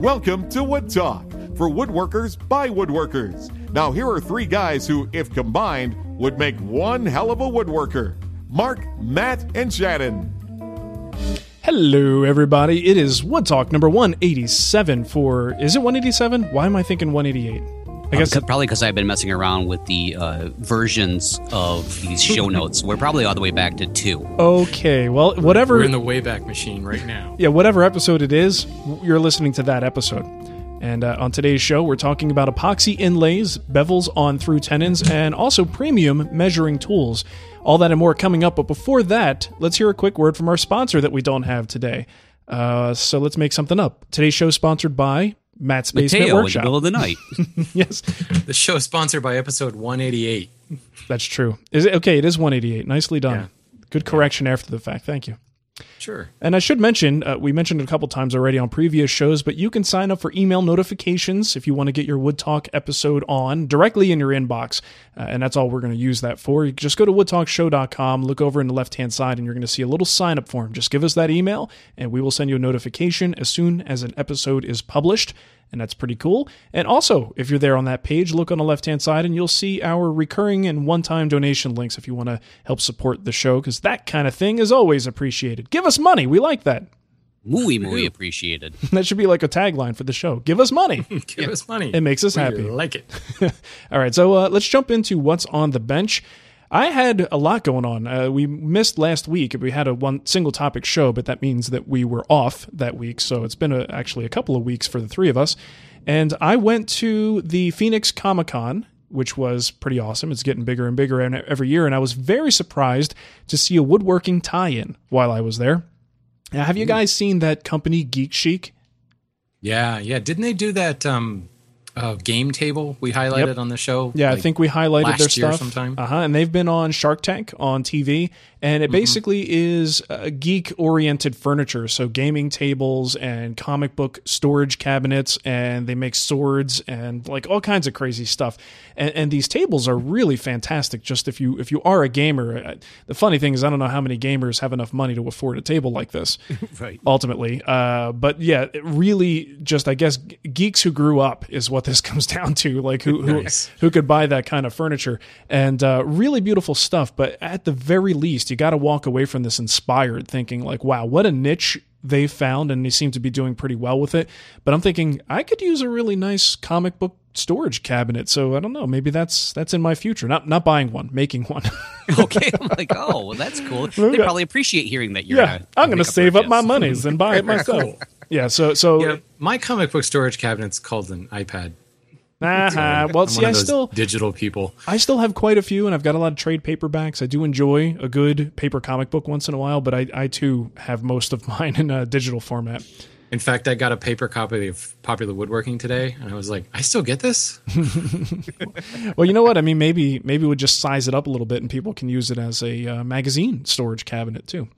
Welcome to Wood Talk for woodworkers by woodworkers. Now, here are three guys who, if combined, would make one hell of a woodworker Mark, Matt, and Shannon. Hello, everybody. It is Wood Talk number 187 for. Is it 187? Why am I thinking 188? I guess Uh, probably because I've been messing around with the uh, versions of these show notes. We're probably all the way back to two. Okay, well, whatever. We're in the Wayback Machine right now. yeah, whatever episode it is, you're listening to that episode. And uh, on today's show, we're talking about epoxy inlays, bevels on through tenons, and also premium measuring tools. All that and more coming up. But before that, let's hear a quick word from our sponsor that we don't have today. Uh, so let's make something up. Today's show is sponsored by Matt's Basement Mateo in the middle of the night. yes, The show is sponsored by episode 188. that's true. Is it okay? It is 188. Nicely done. Yeah. Good correction after the fact. Thank you. Sure. And I should mention, uh, we mentioned it a couple times already on previous shows, but you can sign up for email notifications if you want to get your Wood Talk episode on directly in your inbox. Uh, and that's all we're going to use that for. You just go to woodtalkshow.com, look over in the left hand side, and you're going to see a little sign up form. Just give us that email, and we will send you a notification as soon as an episode is published and that's pretty cool. And also, if you're there on that page, look on the left hand side and you'll see our recurring and one time donation links if you want to help support the show, because that kind of thing is always appreciated. Give us money. We like that. Muy, muy appreciated. That should be like a tagline for the show. Give us money. Give us money. It makes us We happy. like it. All right, so uh, let's jump into what's on the bench. I had a lot going on. Uh, we missed last week. We had a one single topic show, but that means that we were off that week. So it's been a, actually a couple of weeks for the three of us. And I went to the Phoenix Comic Con, which was pretty awesome. It's getting bigger and bigger every year. And I was very surprised to see a woodworking tie in while I was there. Now, have you guys seen that company, Geek Chic? Yeah, yeah. Didn't they do that um, uh, game table we highlighted Yep. on the show? Yeah, I think we highlighted last their year stuff. sometime. Uh huh. And they've been on Shark Tank on TV, and it basically is uh, geek-oriented furniture. So gaming tables and comic book storage cabinets, and they make swords and like all kinds of crazy stuff. And, and these tables are really fantastic. Just if you if you are a gamer, Uh, the funny thing is I don't know how many gamers have enough money to afford a table like this right. ultimately. Uh, but yeah, it really just I guess geeks who grew up is what this comes down to, like who Nice. who, who could buy that kind of furniture and uh, really beautiful stuff. But at the very least, you got to walk away from this inspired, thinking like, wow, what a niche they found, and they seem to be doing pretty well with it. But I'm thinking I could use a really nice comic book storage cabinet. So I don't know, maybe that's that's in my future. Not not buying one, making one. Okay. I'm like, oh, well, that's cool. They probably appreciate hearing that you're. yeah, gonna I'm going to save up my monies and buy it myself. Yeah, so so Yeah, my comic book storage cabinet's called an iPad. Uh-huh. Well, I'm see, I still digital people. I still have quite a few, and I've got a lot of trade paperbacks. I do enjoy a good paper comic book once in a while, but I, I too have most of mine in a digital format. In fact, I got a paper copy of Popular Woodworking today, and I was like, I still get this. Well, you know what? I mean, maybe maybe we'll just size it up a little bit, and people can use it as a uh, magazine storage cabinet too.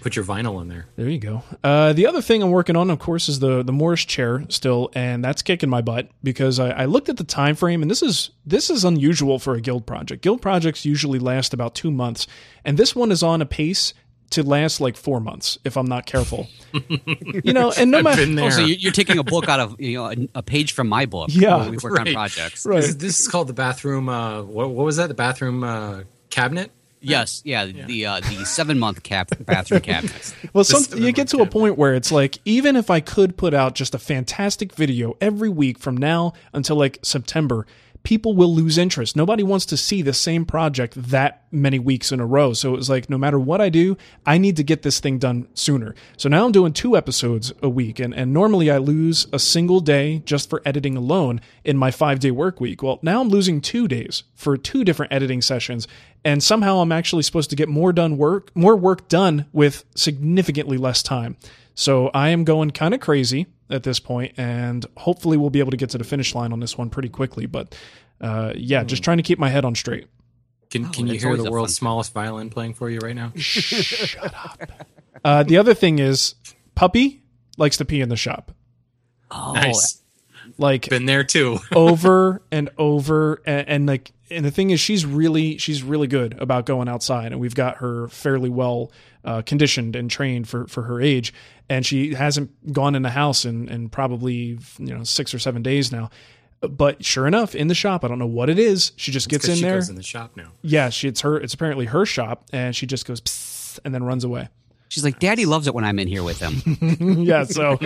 Put your vinyl in there. There you go. Uh, the other thing I'm working on, of course, is the the Morris chair still, and that's kicking my butt because I, I looked at the time frame, and this is this is unusual for a guild project. Guild projects usually last about two months, and this one is on a pace to last like four months if I'm not careful. you know, and no matter. Oh, so you- you're taking a book out of you know a, a page from my book. Yeah. when we work on projects. right. This, this is called the bathroom. Uh, what, what was that? The bathroom uh, cabinet. Yes, yeah, the uh, the seven month cap bathroom cabinets. Well, some, you get month to a point where it's like, even if I could put out just a fantastic video every week from now until like September, people will lose interest. Nobody wants to see the same project that many weeks in a row. So it was like, no matter what I do, I need to get this thing done sooner. So now I'm doing two episodes a week, and, and normally I lose a single day just for editing alone in my five day work week. Well, now I'm losing two days for two different editing sessions, and somehow I'm actually supposed to get more done work, more work done with significantly less time. So I am going kind of crazy at this point, and hopefully we'll be able to get to the finish line on this one pretty quickly. But uh, yeah, just trying to keep my head on straight. Can, can you hear the world's fun smallest violin playing for you right now? Shut up. Uh, the other thing is, Puppy likes to pee in the shop, Oh, nice. like Been there too. over and over, and, and like, and the thing is, she's really, she's really good about going outside, and we've got her fairly well uh, conditioned and trained for for her age, and she hasn't gone in the house in in probably you know six or seven days now. But sure enough, in the shop, I don't know what it is. She just gets in she there. goes in the shop now. yeah, she it's her. It's apparently her shop, and she just goes Psst, and then runs away. she's like, Daddy loves it when I'm in here with him. yeah, so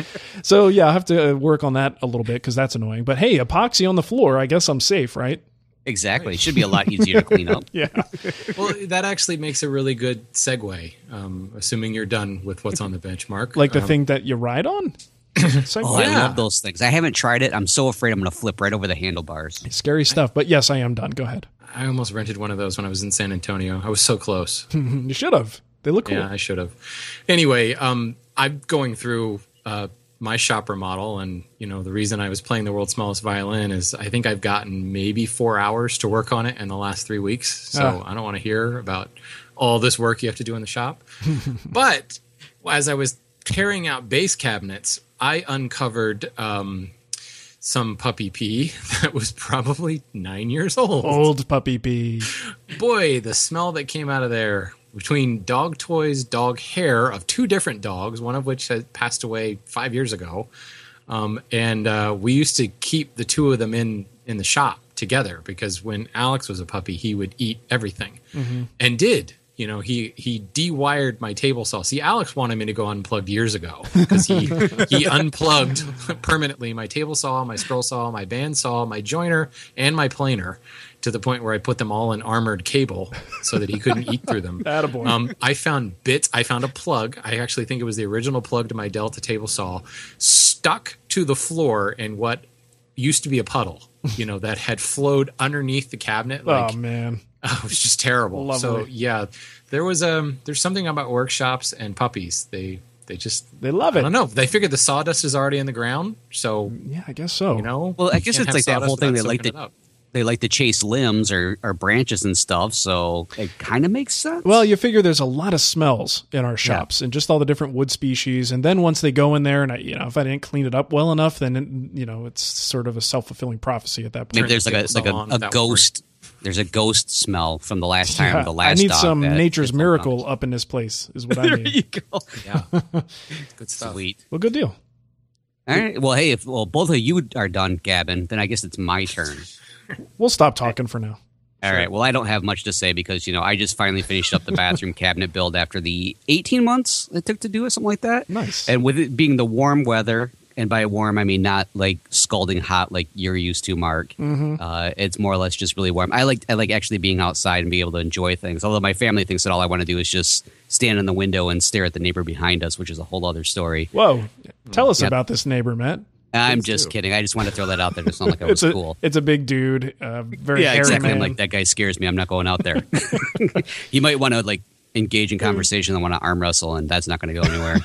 so yeah, I have to work on that a little bit because that's annoying. But hey, epoxy on the floor. I guess I'm safe, right? Exactly. It should be a lot easier to clean up. Yeah. Well, that actually makes a really good segue. Um, assuming you're done with what's on the benchmark, Like the Um, thing that you ride on. It's like, Oh, I love those things. I haven't tried it. I'm so afraid I'm going to flip right over the handlebars. Scary stuff. But yes, I am done. Go ahead. I almost rented one of those when I was in San Antonio. I was so close. You should have. They look cool. Yeah, I should have. Anyway, um, I'm going through uh, my shop model and you know the reason I was playing the world's smallest violin is I think I've gotten maybe four hours to work on it in the last three weeks. So Ah. I don't want to hear about all this work you have to do in the shop. but as I was tearing out base cabinets, I uncovered um, some puppy pee that was probably nine years old Old puppy pee. boy, the smell that came out of there between dog toys, dog hair of two different dogs, one of which had passed away five years ago, um, and uh, we used to keep the two of them in in the shop together because when Alex was a puppy, he would eat everything, and did. You know, he he dewired my table saw. See, Alex wanted me to go unplugged years ago because he he unplugged permanently my table saw, my scroll saw, my band saw, my joiner, and my planer to the point where I put them all in armored cable so that he couldn't eat through them. Attaboy. Um, I found bits. I found a plug. I actually think it was the original plug to my Delta table saw, stuck to the floor in what used to be a puddle. You know that had flowed underneath the cabinet. Like oh man. Oh, it was just terrible. So yeah, there was um there's something about workshops and puppies. They they just They love it. I don't know. They figured the sawdust is already in the ground, so Yeah, I guess so. you know. Well, I guess it's like that whole thing without they like soaking to it up. They like to chase limbs or, or branches and stuff. So it kind of makes sense. Well, you figure there's a lot of smells in our shops and just all the different wood species. And then once they go in there, and I, you know, if I didn't clean it up well enough, then it, you know it's sort of a self fulfilling prophecy at that point. maybe there's like a Turns like a, a without ghost. There's a ghost smell from the last time Yeah, the last. I need dog some nature's miracle up in this place. Is what I need. There need. you go. Yeah, good stuff. Sweet. Well, good deal. All right. Well, hey, if well both of you are done, Gavin, then I guess it's my turn. We'll stop talking for now. All right. Well, I don't have much to say because you know I just finally finished up the bathroom cabinet build after the 18 months it took to do it, something like that. Nice. And with it being the warm weather, and by warm I mean not like scalding hot like you're used to, Mark. Mm-hmm. Uh, it's more or less just really warm. I like I like actually being outside and be able to enjoy things. Although my family thinks that all I want to do is just stand in the window and stare at the neighbor behind us, which is a whole other story. Whoa. Tell us Yeah. about this neighbor, Matt. I'm Please just do. kidding. I just want to throw that out there to sound like I was It's a cool. it's a big dude, uh, very Yeah, exactly. I'm like that guy scares me. I'm not going out there. you might want to like engage in conversation and want to arm wrestle, and that's not going to go anywhere.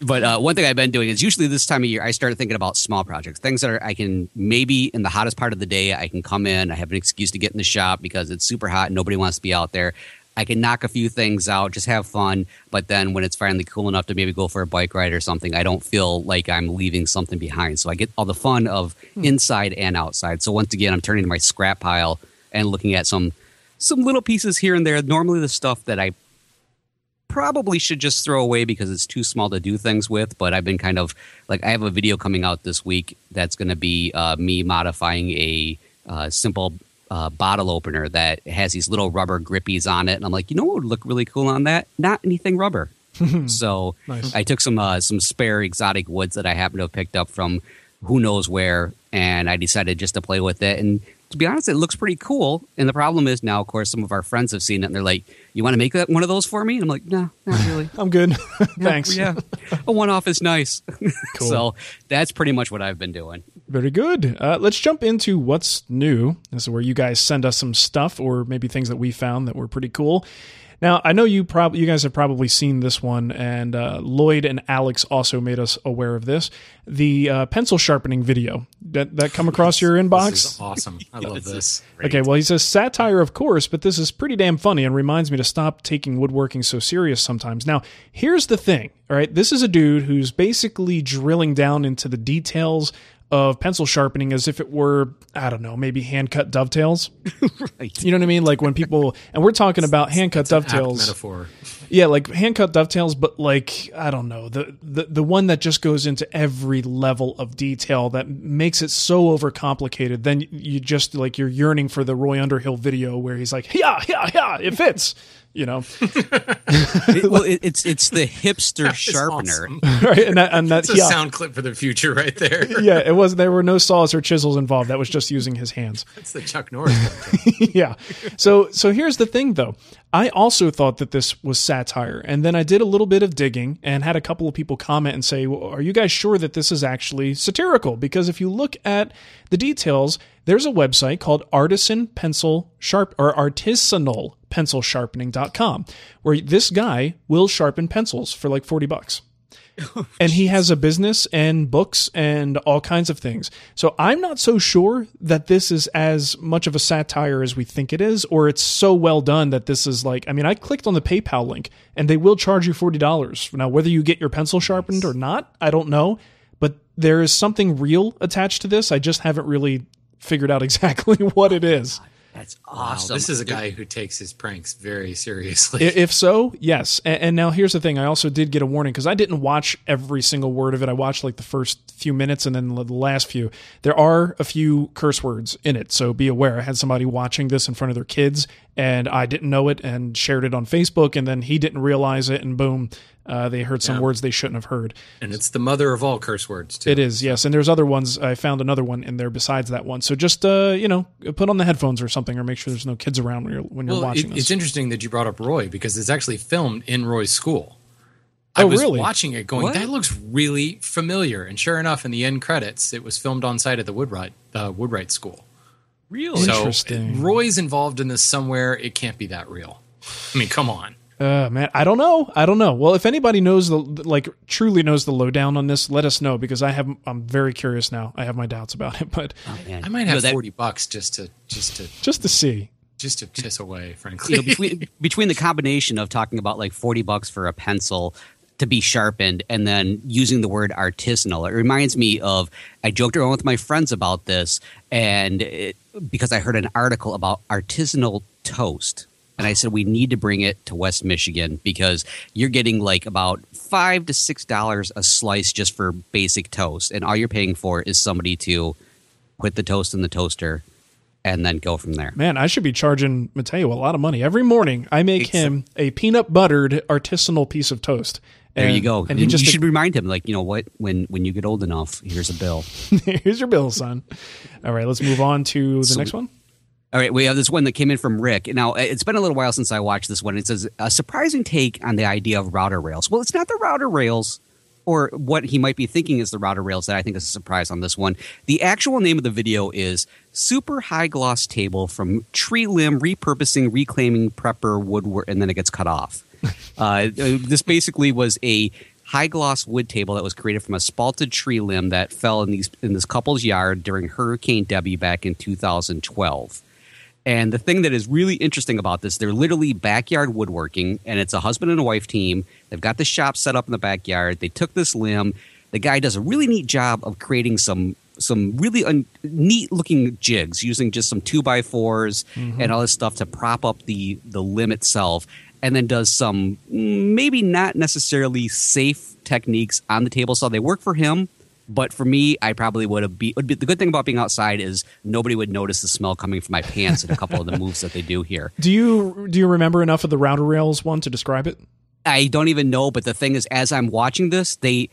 but uh, one thing I've been doing is usually this time of year I start thinking about small projects, things that are I can maybe in the hottest part of the day I can come in. I have an excuse to get in the shop because it's super hot and nobody wants to be out there. I can knock a few things out, just have fun. But then when it's finally cool enough to maybe go for a bike ride or something, I don't feel like I'm leaving something behind. So I get all the fun of inside and outside. So once again, I'm turning to my scrap pile and looking at some some little pieces here and there. Normally the stuff that I probably should just throw away because it's too small to do things with. But I've been kind of like I have a video coming out this week that's going to be uh, me modifying a uh, simple uh, bottle opener that has these little rubber grippies on it, and I'm like, you know what would look really cool on that? Not anything rubber. so Nice. I took some uh, some spare exotic woods that I happen to have picked up from who knows where, and I decided just to play with it. And to be honest, it looks pretty cool. And the problem is now, of course, some of our friends have seen it and they're like, "You want to make that one of those for me?" And I'm like, "No, not really." I'm good. Thanks. yeah, a one-off is nice. Cool. so that's pretty much what I've been doing. Very good. Uh, let's jump into what's new. This is where you guys send us some stuff, or maybe things that we found that were pretty cool. Now, I know you probably you guys have probably seen this one, and uh, Lloyd and Alex also made us aware of this. The uh, pencil sharpening video that that come across your inbox. This is awesome. I love this. Okay, well, he says satire, of course, but this is pretty damn funny and reminds me to stop taking woodworking so serious sometimes. Now, here's the thing, all right? This is a dude who's basically drilling down into the details of pencil sharpening as if it were, I don't know, maybe hand cut dovetails. You know what I mean? Like when people, and we're talking about hand cut dovetails. metaphor. Yeah, like hand cut dovetails, but like I don't know the, the the one that just goes into every level of detail that makes it so overcomplicated. Then you just like you're yearning for the Roy Underhill video where he's like, yeah, yeah, yeah, it fits. You know, It- well, it, it's it's the hipster It's sharpener. awesome. right? And that, and that It's a yeah, sound clip for the future right there. yeah, it was. There were no saws or chisels involved. That was just using his hands. That's the Chuck Norris. yeah. So so here's the thing though. I also thought that this was satire, and then I did a little bit of digging and had a couple of people comment and say, well, "Are you guys sure that this is actually satirical?" Because if you look at the details, there's a website called Artisan Pencil Sharp or Artisanal Pencil Sharpening.com where this guy will sharpen pencils for like 40 bucks and he has a business and books and all kinds of things. So I'm not so sure that this is as much of a satire as we think it is, or it's so well done that this is like. I mean, I clicked on the PayPal link and they will charge you forty dollars now. Whether you get your pencil sharpened or not, I don't know, but there is something real attached to this. I just haven't really figured out exactly what it is. That's Wow, awesome. this is a guy who takes his pranks very seriously. If so, yes. And, and now here's the thing: I also did get a warning because I didn't watch every single word of it. I watched like the first few minutes and then the last few. There are a few curse words in it, so be aware. I had somebody watching this in front of their kids, and I didn't know it and shared it on Facebook, and then he didn't realize it, and boom, uh, they heard some Yeah. words they shouldn't have heard. and it's the mother of all curse words, too. It is, yes. And there's other ones. I found another one in there besides that one. So just uh, you know, put on the headphones or something, or make sure there's no kids around when you're when you're watching it- this. it's interesting that you brought up Roy because it's actually filmed in Roy's school. I Oh, was really? watching it going, What? that looks really familiar. And sure enough, in the end credits, it was filmed on site at the Woodwright, uh, Woodwright School. really So Interesting. Roy's involved in this somewhere. It can't be that real. I mean, come on. Uh, man, I don't know. I don't know. Well, if anybody knows the like truly knows the lowdown on this, let us know because I have. I'm very curious now. I have my doubts about it, but Man. I might You know, have that- forty bucks just to just to just to see. just to piss away, you frankly. know, between between the combination of talking about like forty bucks for a pencil to be sharpened and then using the word artisanal, it reminds me of I joked around with my friends about this, and it, because I heard an article about artisanal toast. And I said we need to bring it to West Michigan because you're getting like about five to six dollars a slice just for basic toast, and all you're paying for is somebody to put the toast in the toaster and then go from there. Man, I should be charging Mateo a lot of money every morning. I make him a peanut buttered artisanal piece of toast. There And- you go. And And just you should remind him, like, you know what? When when you get old enough, here's a bill. here's your bill, son. All right, let's move on to the So- next one. All right, we have this one that came in from Rick. Now, it's been a little while since I watched this one. It says a surprising take on the idea of router rails. Well, it's not the router rails or what he might be thinking is the router rails that I think is a surprise on this one. The actual name of the video is Super High Gloss Table from Tree Limb Repurposing, Reclaiming, Prepper, Woodwork, and then it gets cut off. uh, this basically was a high gloss wood table that was created from a spalted tree limb that fell in these in this couple's yard during Hurricane Debby back in 2012. And the thing that is really interesting about this, they're literally backyard woodworking, and it's a husband and a wife team. They've got the shop set up in the backyard. They took this limb. The guy does a really neat job of creating some some really un- neat looking jigs using just some two by 4s and all this stuff to prop up the the limb itself, and then does some mm, maybe not necessarily safe techniques on the table saw. They work for him, but for me, I probably would have be, would be. The good thing about being outside is nobody would notice the smell coming from my pants and a couple of the moves that they do here. Do you do you remember enough of the router rails one to describe it? I don't even know, but the thing is, as I'm watching this, they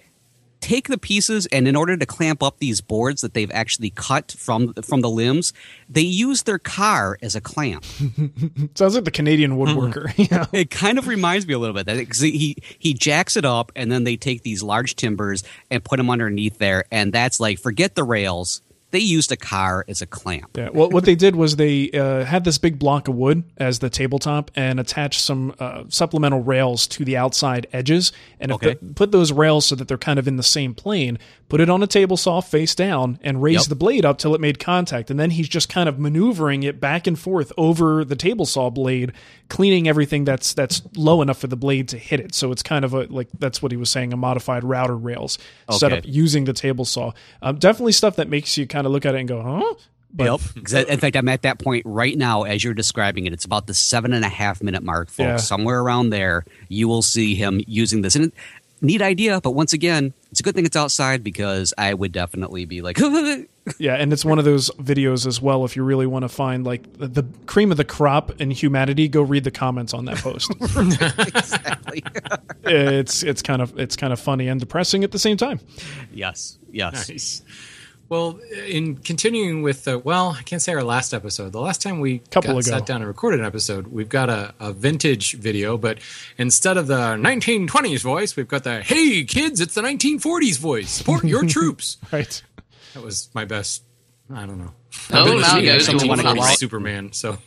take the pieces and in order to clamp up these boards that they've actually cut from from the limbs, they use their car as a clamp. Sounds like the Canadian mm-hmm. woodworker. yeah. It kind of reminds me a little bit that because he he jacks it up and then they take these large timbers and put them underneath there, and that's like forget the rails. They used a car as a clamp. Yeah. Well, what they did was they uh, had this big block of wood as the tabletop and attached some uh, supplemental rails to the outside edges, and Okay. the- put those rails so that they're kind of in the same plane. Put it on a table saw face down and raise Yep. the blade up till it made contact, and then he's just kind of maneuvering it back and forth over the table saw blade, cleaning everything that's that's low enough for the blade to hit it. So it's kind of a like that's what he was saying a modified router rails Okay. up using the table saw. Um, definitely stuff that makes you kind of look at it and go, huh. But Yep. in fact, I'm at that point right now as you're describing it. It's about the seven and a half minute mark, folks. Yeah. Somewhere around there, you will see him using this. And neat idea, but once again, it's a good thing it's outside because I would definitely be like, Yeah, and it's one of those videos as well. If you really want to find like the, the cream of the crop in humanity, go read the comments on that post. exactly. it's it's kind of it's kind of funny and depressing at the same time. yes, yes. Nice. Well, in continuing with the well, I can't say our last episode. The last time we Couple got, ago. sat down and recorded an episode, we've got a, a vintage video, but instead of the 1920s voice, we've got the "Hey kids, it's the 1940s voice. Support your troops." Right. That was my best. I don't know. Oh, I've been now seeing goes something to wanna go Fox. watch Superman. So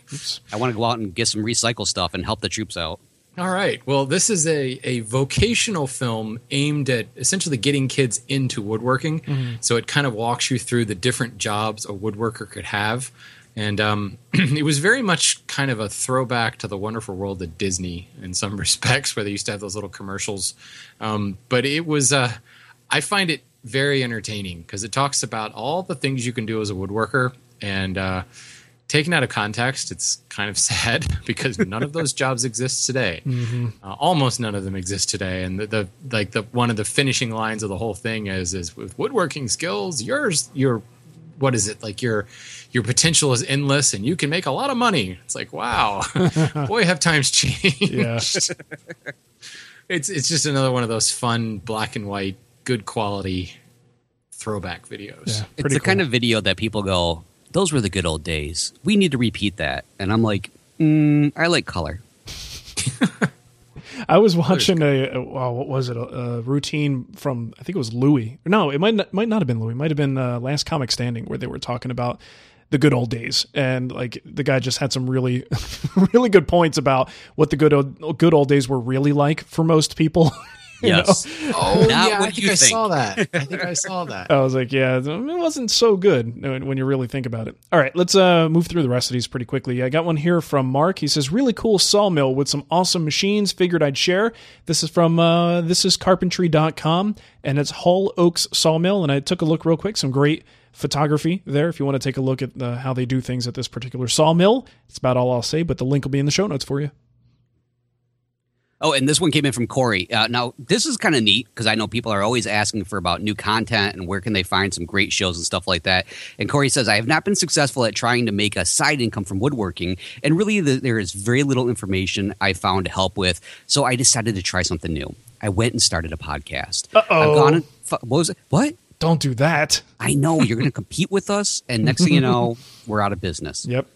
I want to go out and get some recycle stuff and help the troops out. All right. Well, this is a, a vocational film aimed at essentially getting kids into woodworking. So it kind of walks you through the different jobs a woodworker could have. And um, it was very much kind of a throwback to the wonderful world of Disney in some respects, where they used to have those little commercials. Um, but it was, uh, I find it very entertaining because it talks about all the things you can do as a woodworker. And uh, taken out of context, it's kind of sad because none of those jobs exist today. Uh, almost none of them exist today. And the, the like the one of the finishing lines of the whole thing is is with woodworking skills, yours your what is it like your your potential is endless and you can make a lot of money. It's like wow, boy, have times changed. Yeah. It's it's just another one of those fun black and white, good quality throwback videos. Yeah. It's Pretty the kind of video that people go, "Those were the good old days. We need to repeat that." And I'm like, mm, "I like color." I was watching a, a wow, what was it? A, a routine from I think it was Louis. No, it might not, might not have been Louis. It might have been uh, Last Comic Standing where they were talking about the good old days, and like the guy just had some really really good points about what the good old good old days were really like for most people. you know? Oh Not yeah, I what think I think. saw that. I think I saw that. I was like, yeah, it wasn't so good when when you really think about it. All right, let's uh, move through the rest of these pretty quickly. I got one here from Mark. He says, really cool sawmill with some awesome machines. Figured I'd share. This is from uh, this is carpentry.com and it's Hull Oaks Sawmill. And I took a look real quick. Some great photography there if you want to take a look at the, how they do things at this particular sawmill. It's about all I'll say, but the link will be in the show notes for you. Oh, and this one came in from Corey. Uh, now, this is kind of neat because I know people are always asking for about new content and where can they find some great shows and stuff like that. And Corey says, I have not been successful at trying to make a side income from woodworking, and really the, there is very little information I found to help with. So I decided to try something new. I went and started a podcast. Uh-oh. I've gone and, what was it? What? Don't do that. I know you're going to compete with us, and next thing you know, we're out of business, Yep.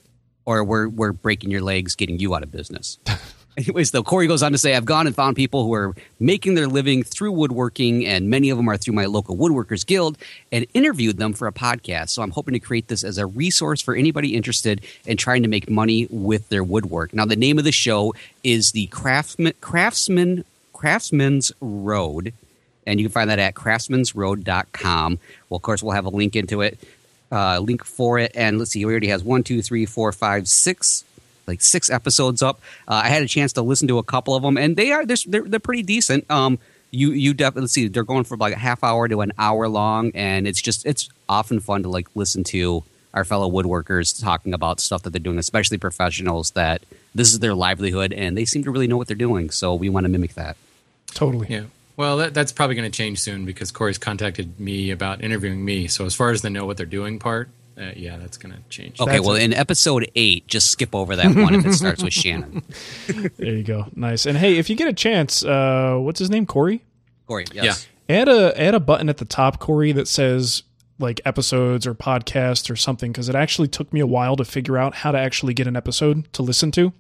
or we're we're breaking your legs, getting you out of business. Anyways, though, Corey goes on to say, I've gone and found people who are making their living through woodworking, and many of them are through my local Woodworkers Guild, and interviewed them for a podcast. So I'm hoping to create this as a resource for anybody interested in trying to make money with their woodwork. Now, the name of the show is the Craftsman, Craftsman, Craftsman's Road, and you can find that at craftsmansroad.com. Well, of course, we'll have a link into it, uh, link for it, and let's see, he already has one, two, three, four, five, six like six episodes up. Uh, I had a chance to listen to a couple of them, and they are they're they're, they're pretty decent. Um, you you definitely see they're going from like a half hour to an hour long, and it's just it's often fun to like listen to our fellow woodworkers talking about stuff that they're doing, especially professionals that this is their livelihood, and they seem to really know what they're doing. So we want to mimic that. Totally. Yeah. Well, that, that's probably going to change soon because Corey's contacted me about interviewing me. So as far as the know what they're doing part, uh, yeah, that's going to change. Okay, That's well, it. in episode eight, just skip over that one if it starts with Shannon. There you go. Nice. And hey, if you get a chance, uh, what's his name? Corey. Corey, yes. Add a add a button at the top, Corey, that says like episodes or podcasts or something, because it actually took me a while to figure out how to actually get an episode to listen to.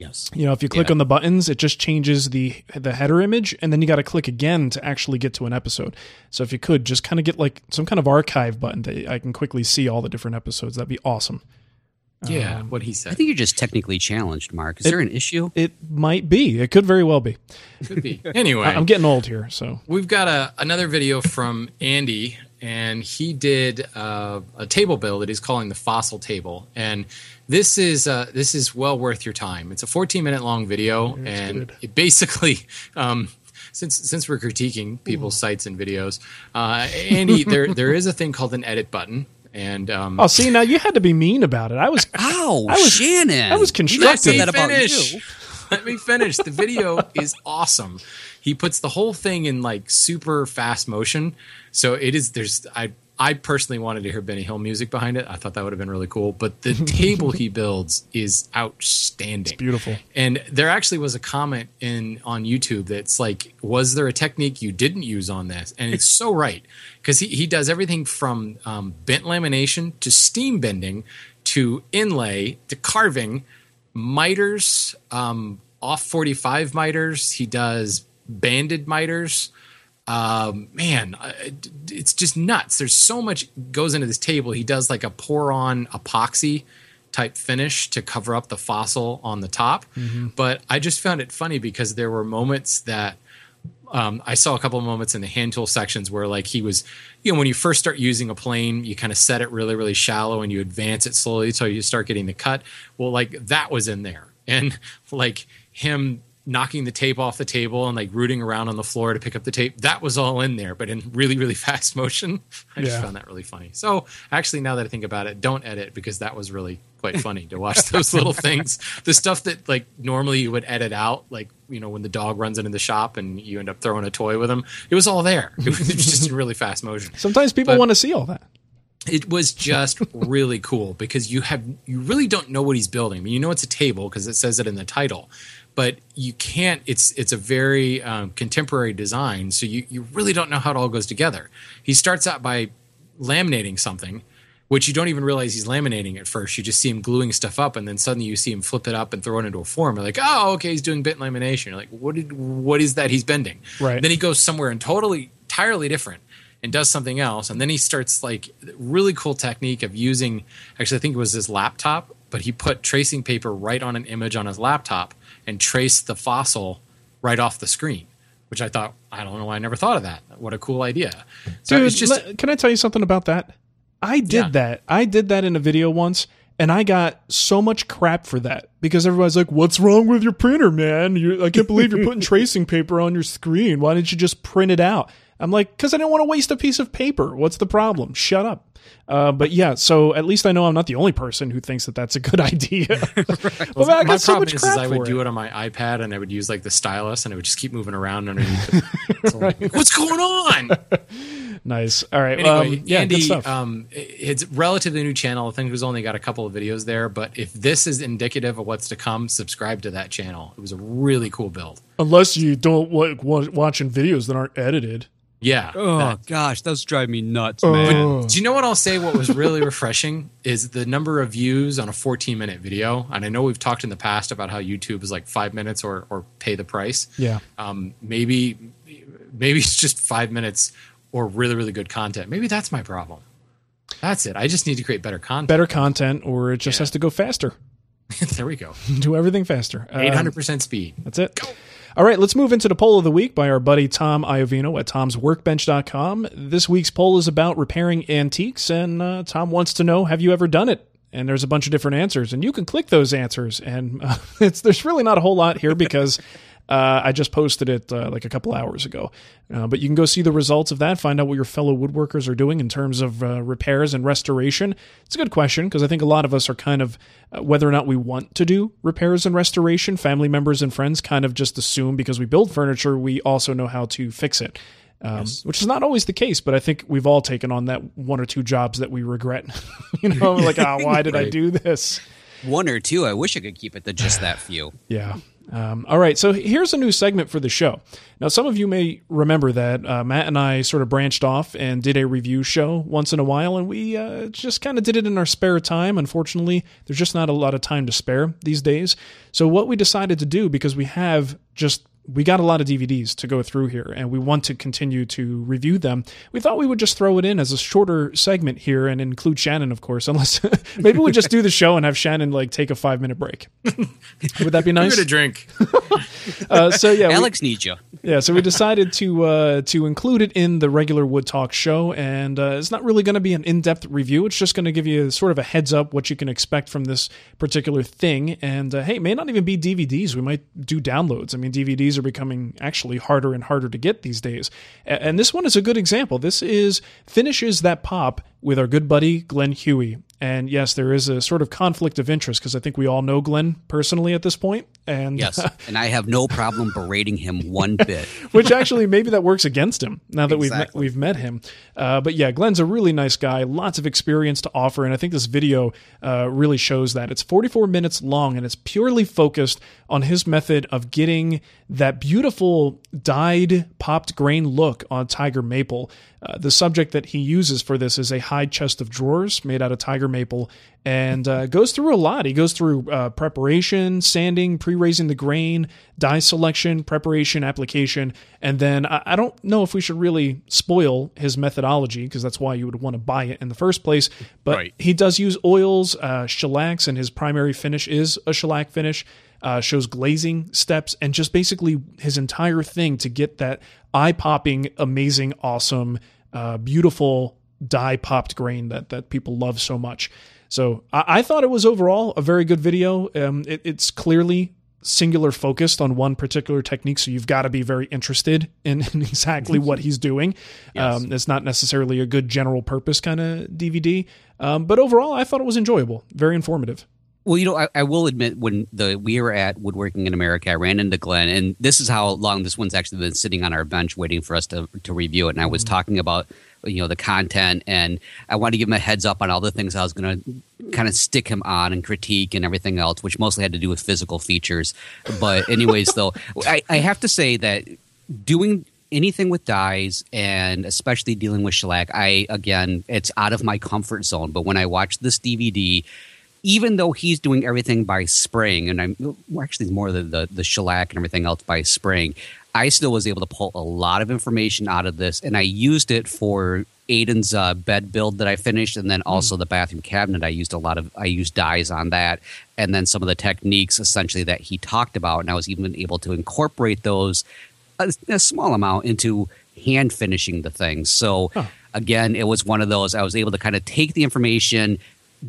Yes. You know, if you click Yeah. on the buttons, it just changes the the header image, and then you got to click again to actually get to an episode. So if you could just kind of get like some kind of archive button that I can quickly see all the different episodes, that'd be awesome. Yeah, um, what he said. I think you're just technically challenged, Mark. Is there an issue? It might be. It could very well be. Could be. Anyway, I- I'm getting old here, so We've got a, another video from Andy, and he did uh, a table build that he's calling the fossil table. And this is uh, this is well worth your time. It's a 14 minute long video, and good. it basically. Um, since since we're critiquing people's sites and videos, uh, Andy, there there is a thing called an edit button, and um, Oh, see, now you had to be mean about it. I was Ow, I was- Shannon. I was You constructive. said that about finish. you. Let me finish. The video is awesome. He puts the whole thing in like super fast motion. So it is there's I I personally wanted to hear Benny Hill music behind it. I thought that would have been really cool. But the table he builds is outstanding. beautiful. And there actually was a comment in on YouTube that's like, was there a technique you didn't use on this? And it's so right because he, he does everything from um, bent lamination to steam bending to inlay to carving, miters, um, off 45 miters. He does banded miters. Um, man, it's just nuts. There's so much goes into this table. He does like a pour on epoxy type finish to cover up the fossil on the top. But I just found it funny because there were moments that um, I saw a couple of moments in the hand tool sections where like he was, you know, when you first start using a plane, you kind of set it really, really shallow and you advance it slowly until you start getting the cut. Well, like that was in there. And like him knocking the tape off the table and like rooting around on the floor to pick up the tape, that was all in there, but in really, really fast motion. I just found that really funny. So actually, now that I think about it, don't edit because that was really quite funny to watch those little things. The stuff that like normally you would edit out, like you know when the dog runs into the shop and you end up throwing a toy with him. It was all there. It was just in really fast motion. Sometimes people But- want to see all that. It was just really cool because you have you really don't know what he's building. I mean, you know it's a table because it says it in the title, but you can't. It's it's a very um, contemporary design, so you you really don't know how it all goes together. He starts out by laminating something, which you don't even realize he's laminating at first. You just see him gluing stuff up, and then suddenly you see him flip it up and throw it into a form. You're like, oh, okay, he's doing bent lamination. You're like, what did what is that he's bending? Right. Then he goes somewhere and totally entirely different and does something else, and then he starts like really cool technique of using. Actually, I think it was his laptop, but he put tracing paper right on an image on his laptop and trace the fossil right off the screen. Which I thought, I don't know why I never thought of that. What a cool idea! So Dude, it's just le- can I tell you something about that? I did Yeah. that. I did that in a video once, and I got so much crap for that because everybody's like, "What's wrong with your printer, man? You, I can't believe you're putting tracing paper on your screen. Why didn't you just print it out?" I'm like, "Cause I didn't want to waste a piece of paper. What's the problem? Shut up." Uh, but yeah, so at least I know I'm not the only person who thinks that that's a good idea. but man, I my so problem much is, is I would for do it. it on my iPad and I would use like the stylus and it would just keep moving around underneath. it. Like, What's going on? Nice. All right. Anyway, um, yeah, Andy, good stuff. um, it's relatively new channel. I think who's only got a couple of videos there, but if this is indicative of what's to come, subscribe to that channel. It was a really cool build. Unless you don't like watching videos that aren't edited. Yeah. Oh that- gosh, those drive me nuts, man. Do you know what I'll say? What was really refreshing is the number of views on a 14 minute video. And I know we've talked in the past about how YouTube is like five minutes or or pay the price. Yeah. Um, maybe maybe it's just five minutes or really really good content. Maybe that's my problem. That's it. I just need to create better content. Better content, or it just has to go faster. there we go. Do everything faster. Um, 800 percent speed. That's it. All right, let's move into the poll of the week by our buddy Tom Iovino at tomsworkbench.com. This week's poll is about repairing antiques, and uh, Tom wants to know have you ever done it? And there's a bunch of different answers, and you can click those answers. And uh, it's there's really not a whole lot here because uh, I just posted it uh, like a couple hours ago. Uh, but you can go see the results of that, find out what your fellow woodworkers are doing in terms of uh, repairs and restoration. It's a good question because I think a lot of us are kind of, uh, whether or not we want to do repairs and restoration, family members and friends kind of just assume because we build furniture, we also know how to fix it. Um, Which is not always the case, but I think we've all taken on that one or two jobs that we regret. you know, like, oh, why did I do this? One or two. I wish I could keep it to just that few. Yeah. Um, all right. So here's a new segment for the show. Now, some of you may remember that uh, Matt and I sort of branched off and did a review show once in a while, and we uh, just kind of did it in our spare time. Unfortunately, there's just not a lot of time to spare these days. So, what we decided to do, because we have just we got a lot of DVDs to go through here, and we want to continue to review them. We thought we would just throw it in as a shorter segment here and include Shannon, of course. Unless maybe we just do the show and have Shannon like take a five minute break. Would that be Give nice? it a drink. Uh, so yeah, we- Alex needs you. yeah. So we decided to uh, to include it in the regular Wood Talk show, and uh, it's not really going to be an in depth review. It's just going to give you sort of a heads up what you can expect from this particular thing. And uh, hey, it may not even be DVDs. We might do downloads. I mean, DVDs are becoming actually harder and harder to get these days. And this one is a good example. This is finishes that pop with our good buddy Glen Huey. And yes, there is a sort of conflict of interest because I think we all know Glen personally at this point. And Yes, and I have no problem berating him one bit. which actually maybe that works against him now that we've met, we've met him. Uh, but yeah, Glen's a really nice guy, lots of experience to offer, and I think this video uh, really shows that. It's 44 minutes long, and it's purely focused on his method of getting that beautiful dyed popped grain look on tiger maple. Uh, the subject that he uses for this is a high chest of drawers made out of tiger maple and uh, goes through a lot. He goes through uh, preparation, sanding, pre raising the grain, dye selection, preparation, application. And then I, I don't know if we should really spoil his methodology because that's why you would want to buy it in the first place. But Right. he does use oils, uh, shellacs, and his primary finish is a shellac finish. Uh, shows glazing steps and just basically his entire thing to get that eye popping, amazing, awesome, uh, beautiful dye popped grain that that people love so much. So I, I thought it was overall a very good video. Um, it, it's clearly singular focused on one particular technique, so you've got to be very interested in, in exactly what he's doing. Um, it's not necessarily a good general purpose kind of DVD, um, but overall, I thought it was enjoyable, very informative. Well, you know, I, I will admit when the we were at Woodworking in America, I ran into Glen, and this is how long this one's actually been sitting on our bench waiting for us to to review it. And I was mm-hmm. talking about you know the content, and I wanted to give him a heads up on all the things I was going to kind of stick him on and critique and everything else, which mostly had to do with physical features. But anyways, though, I, I have to say that doing anything with dyes and especially dealing with shellac, I again, it's out of my comfort zone. But when I watched this DVD, even though he's doing everything by spraying, and I'm well, actually more the, the the shellac and everything else by spraying, I still was able to pull a lot of information out of this, and I used it for Aiden's uh, bed build that I finished, and then also the bathroom cabinet. I used a lot of I used dyes on that, and then some of the techniques essentially that he talked about, and I was even able to incorporate those a, a small amount into hand finishing the things. So again, it was one of those I was able to kind of take the information,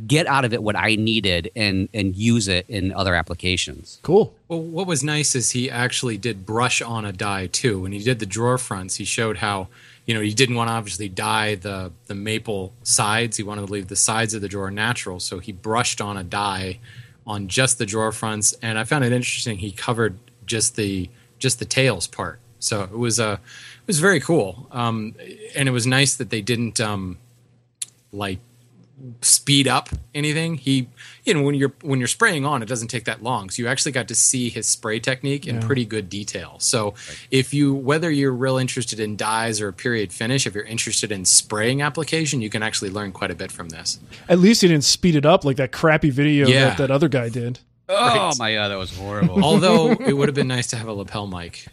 get out of it what I needed, and and use it in other applications. Cool. Well, what was nice is he actually did brush on a dye too. When he did the drawer fronts, he showed how you know he didn't want to obviously dye the the maple sides. He wanted to leave the sides of the drawer natural, so he brushed on a dye on just the drawer fronts. And I found it interesting. He covered just the just the tails part. So it was a it was very cool. Um, and it was nice that they didn't um, like speed up anything. He, you know, when you're when you're spraying on, it doesn't take that long. So you actually got to see his spray technique in pretty good detail. So if you whether you're real interested in dyes or a period finish, if you're interested in spraying application, you can actually learn quite a bit from this. At least he didn't speed it up like that crappy video Yeah. that that other guy did. Oh my god, that was horrible. Although it would have been nice to have a lapel mic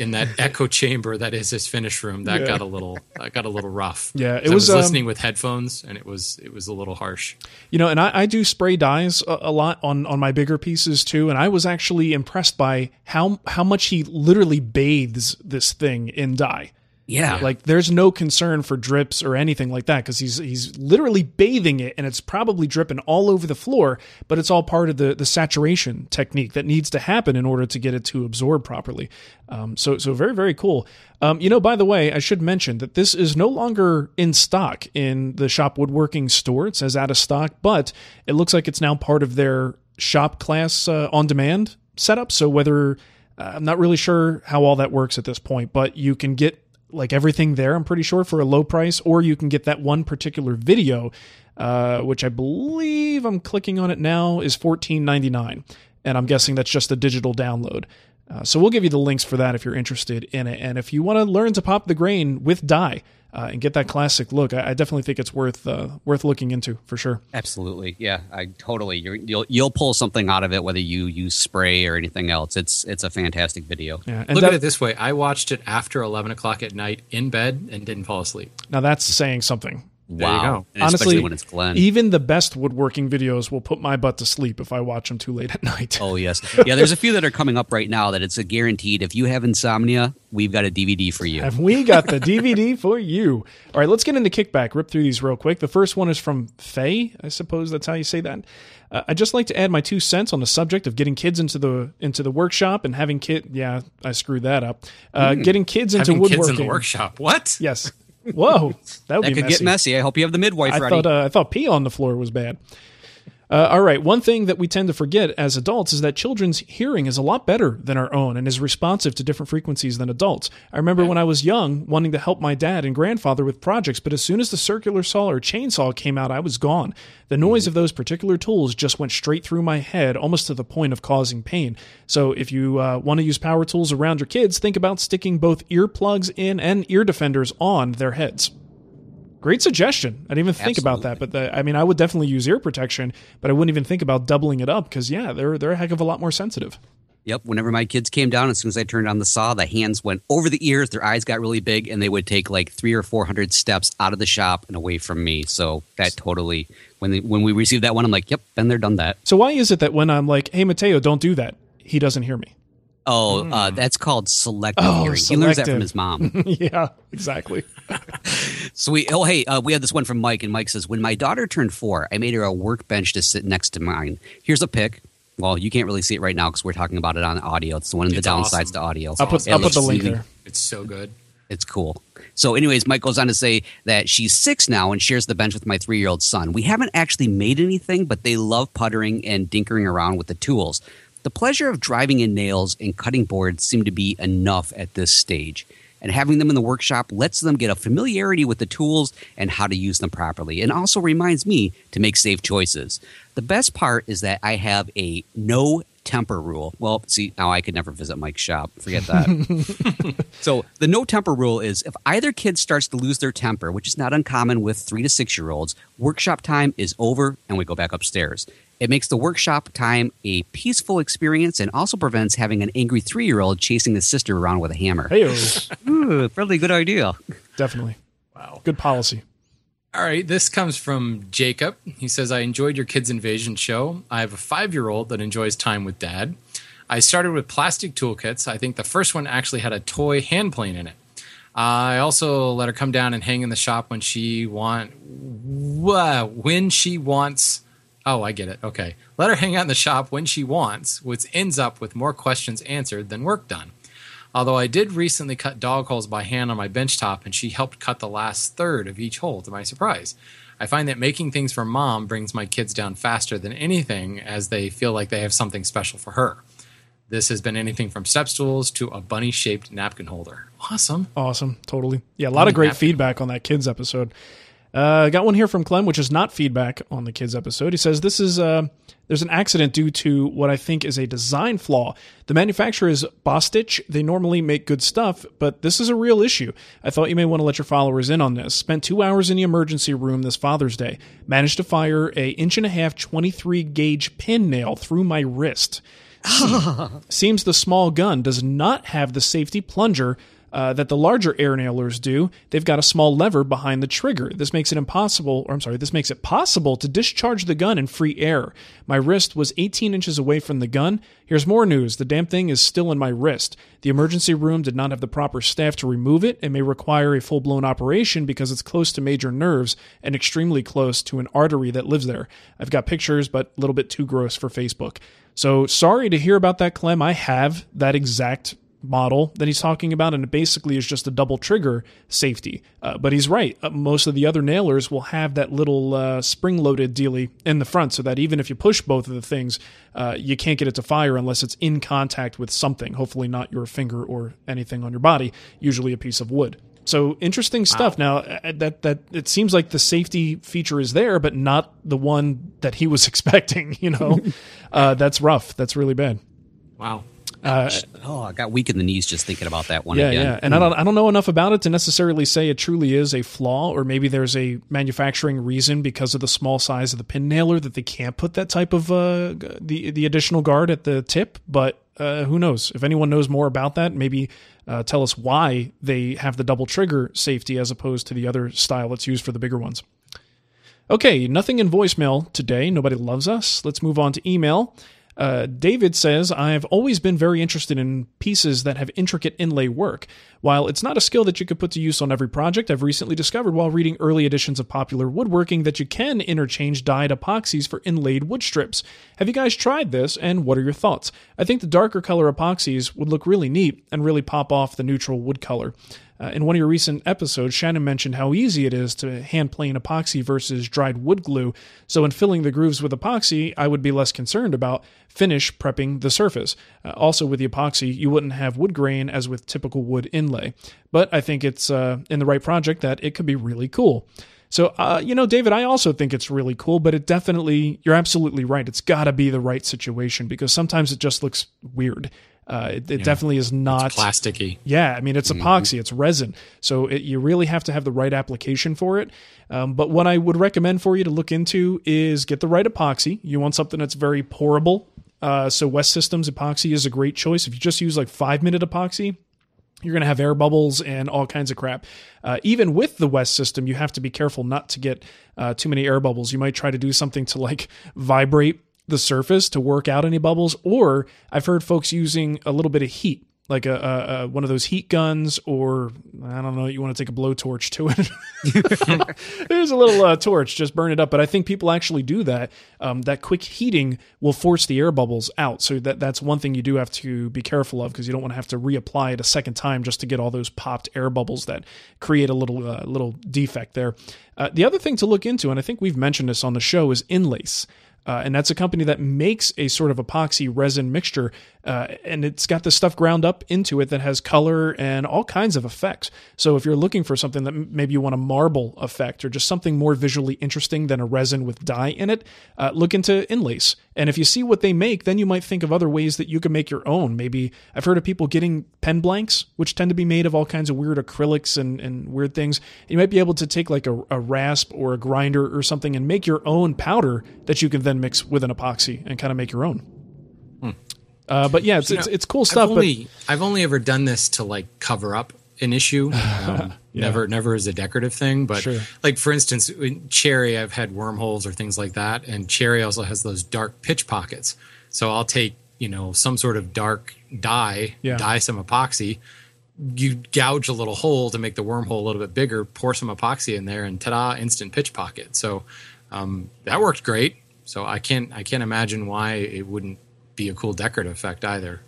in that echo chamber that is his finish room. That Yeah. got a little that got a little rough. Yeah, it 'Cause I was, was um, listening with headphones and it was it was a little harsh. You know, and I, I do spray dyes a, a lot on on my bigger pieces too, and I was actually impressed by how how much he literally bathes this thing in dye. Yeah, Like there's no concern for drips or anything like that because he's he's literally bathing it and it's probably dripping all over the floor, but it's all part of the the saturation technique that needs to happen in order to get it to absorb properly. Um, so so very very cool. Um, you know, by the way, I should mention that this is no longer in stock in the shop woodworking store. It says out of stock, but it looks like it's now part of their shop class uh, on demand setup. So whether uh, I'm not really sure how all that works at this point, but you can get like everything there, I'm pretty sure, for a low price, or you can get that one particular video, uh, which I believe I'm clicking on it now, is $14.99. And I'm guessing that's just a digital download. Uh, so we'll give you the links for that if you're interested in it. And if you want to learn to pop the grain with dye uh, and get that classic look, I, I definitely think it's worth uh, worth looking into for sure. absolutely. Yeah, I totally. You're, you'll you'll pull something out of it whether you use spray or anything else. It's it's a fantastic video. Yeah, and Look that- at it this way: I watched it after eleven o'clock at night in bed and didn't fall asleep. Now that's saying something. There you Wow, Honestly, when it's Glen. even the best woodworking videos will put my butt to sleep if I watch them too late at night. Oh yes, yeah. There's a few that are coming up right now that it's a guaranteed. If you have insomnia, we've got a DVD for you. Have we got the DVD for you? All right, let's get into kickback. Rip through these real quick. The first one is from Faye. I suppose that's how you say that. Uh, I'd just like to add my two cents on the subject of getting kids into the into the workshop and having kid. Yeah, I screwed that up. Uh, Getting kids into. Having woodworking. kids in the workshop. What? Yes. Whoa, that would That be could messy. get messy. I hope you have the midwife I ready. thought uh, I thought pee on the floor was bad. Uh, all right, one thing that we tend to forget as adults is that children's hearing is a lot better than our own and is responsive to different frequencies than adults. I remember when I was young wanting to help my dad and grandfather with projects, but as soon as the circular saw or chainsaw came out, I was gone. The noise of those particular tools just went straight through my head, almost to the point of causing pain. So if you uh, want to use power tools around your kids, think about sticking both earplugs in and ear defenders on their heads. Great suggestion. I didn't even think about that, but the, I mean, I would definitely use ear protection, but I wouldn't even think about doubling it up because yeah, they're they're a heck of a lot more sensitive. Yep. Whenever my kids came down, as soon as I turned on the saw, the hands went over the ears, their eyes got really big, and they would take like three or four hundred steps out of the shop and away from me. So that totally, when they, when we received that one, I'm like, yep, been there, done that. So why is it that when I'm like, "Hey, Mateo, don't do that," he doesn't hear me? Oh, uh, that's called selective Oh, hearing. He learns that from his mom. yeah, exactly. So we, oh hey, uh, we had this one from Mike, and Mike says, when my daughter turned four, I made her a workbench to sit next to mine. Here's a pic. Well, you can't really see it right now because we're talking about it on audio. It's one of the It's downsides awesome. to audio. I'll put It I'll put the link really- there. It's so good. It's cool. So, anyways, Mike goes on to say that she's six now and shares the bench with my three year old son. We haven't actually made anything, but they love puttering and dinkering around with the tools. The pleasure of driving in nails and cutting boards seem to be enough at this stage. And having them in the workshop lets them get a familiarity with the tools and how to use them properly, and also reminds me to make safe choices. The best part is that I have a no temper rule. Well, see, now I could never visit Mike's shop. Forget that. So the no temper rule is if either kid starts to lose their temper, which is not uncommon with three to six year olds, workshop time is over and we go back upstairs. It makes the workshop time a peaceful experience and also prevents having an angry three year old chasing the sister around with a hammer. Hey, Ooh, really good idea. definitely Wow. good policy. All right, this comes from Jacob. He says, I enjoyed your Kids Invasion show. I have a five year old that enjoys time with dad. I started with plastic toolkits. I think the first one actually had a toy hand plane in it. I also let her come down and hang in the shop when she want when she wants. Oh, I get it. Okay, let her hang out in the shop when she wants, which ends up with more questions answered than work done. Although I did recently cut dog holes by hand on my bench top, and she helped cut the last third of each hole to my surprise. I find that making things for mom brings my kids down faster than anything as they feel like they have something special for her. This has been anything from step stools to a bunny shaped napkin holder. Awesome. Awesome, totally. Yeah, a lot of great happy. feedback on that kids episode. Uh, got one here from Clem, which is not feedback on the kids episode. He says this is uh, there's an accident due to what I think is a design flaw. The manufacturer is Bostitch. They normally make good stuff, but this is a real issue. I thought you may want to let your followers in on this. Spent two hours in the emergency room this Father's Day. Managed to fire a inch and a half 23 gauge pin nail through my wrist. Ah. Seems the small gun does not have the safety plunger uh, that the larger air nailers do. They've got a small lever behind the trigger. This makes it impossible, or I'm sorry, this makes it possible to discharge the gun in free air. My wrist was 18 inches away from the gun. Here's more news the damn thing is still in my wrist. The emergency room did not have the proper staff to remove it and may require a full blown operation because it's close to major nerves and extremely close to an artery that lives there. I've got pictures, but a little bit too gross for Facebook. So sorry to hear about that, Clem. I have that exact model that he's talking about, and it basically is just a double trigger safety. Uh, but he's right. Uh, most of the other nailers will have that little uh, spring loaded dealy in the front, so that even if you push both of the things, uh, you can't get it to fire unless it's in contact with something. Hopefully, not your finger or anything on your body. Usually, a piece of wood. So interesting stuff. Wow. Now uh, that that it seems like the safety feature is there, but not the one that he was expecting. You know, uh, that's rough. That's really bad. Wow. Uh, oh, I got weak in the knees just thinking about that one. Yeah, again. yeah. And mm. I don't, I don't know enough about it to necessarily say it truly is a flaw, or maybe there's a manufacturing reason because of the small size of the pin nailer that they can't put that type of uh, the the additional guard at the tip. But uh, who knows? If anyone knows more about that, maybe uh, tell us why they have the double trigger safety as opposed to the other style that's used for the bigger ones. Okay, nothing in voicemail today. Nobody loves us. Let's move on to email. Uh, David says, I've always been very interested in pieces that have intricate inlay work. While it's not a skill that you could put to use on every project, I've recently discovered while reading early editions of popular woodworking that you can interchange dyed epoxies for inlaid wood strips. Have you guys tried this, and what are your thoughts? I think the darker color epoxies would look really neat and really pop off the neutral wood color. Uh, in one of your recent episodes, Shannon mentioned how easy it is to hand plane epoxy versus dried wood glue. So, in filling the grooves with epoxy, I would be less concerned about finish prepping the surface. Uh, also, with the epoxy, you wouldn't have wood grain as with typical wood inlay. But I think it's uh, in the right project that it could be really cool. So, uh, you know, David, I also think it's really cool, but it definitely, you're absolutely right. It's got to be the right situation because sometimes it just looks weird. Uh, it, it yeah. definitely is not it's plasticky. Yeah, I mean it's mm-hmm. epoxy, it's resin, so it, you really have to have the right application for it. Um, but what I would recommend for you to look into is get the right epoxy. You want something that's very pourable. Uh, so West Systems epoxy is a great choice. If you just use like five minute epoxy, you're going to have air bubbles and all kinds of crap. Uh, even with the West system, you have to be careful not to get uh, too many air bubbles. You might try to do something to like vibrate the surface to work out any bubbles, or I've heard folks using a little bit of heat, like a, a, a one of those heat guns, or I don't know, you want to take a blowtorch to it. There's a little uh, torch, just burn it up. But I think people actually do that. Um, that quick heating will force the air bubbles out, so that that's one thing you do have to be careful of because you don't want to have to reapply it a second time just to get all those popped air bubbles that create a little uh, little defect there. Uh, the other thing to look into, and I think we've mentioned this on the show, is Inlace. Uh, and that's a company that makes a sort of epoxy resin mixture uh, and it's got this stuff ground up into it that has color and all kinds of effects. So if you're looking for something that maybe you want a marble effect or just something more visually interesting than a resin with dye in it, uh, look into Inlace. And if you see what they make, then you might think of other ways that you can make your own. Maybe I've heard of people getting pen blanks, which tend to be made of all kinds of weird acrylics and, and weird things. You might be able to take like a, a rasp or a grinder or something and make your own powder that you can then mix with an epoxy and kind of make your own. Uh, but yeah, it's, you know, it's, it's cool stuff. I've only, but I've only ever done this to like cover up an issue. Um, yeah. Never, never as a decorative thing. But sure. like for instance, in cherry, I've had wormholes or things like that, and cherry also has those dark pitch pockets. So I'll take you know some sort of dark dye, yeah. dye some epoxy. You gouge a little hole to make the wormhole a little bit bigger. Pour some epoxy in there, and ta-da! Instant pitch pocket. So um, that worked great. So I can't I can't imagine why it wouldn't be a cool decorative effect either.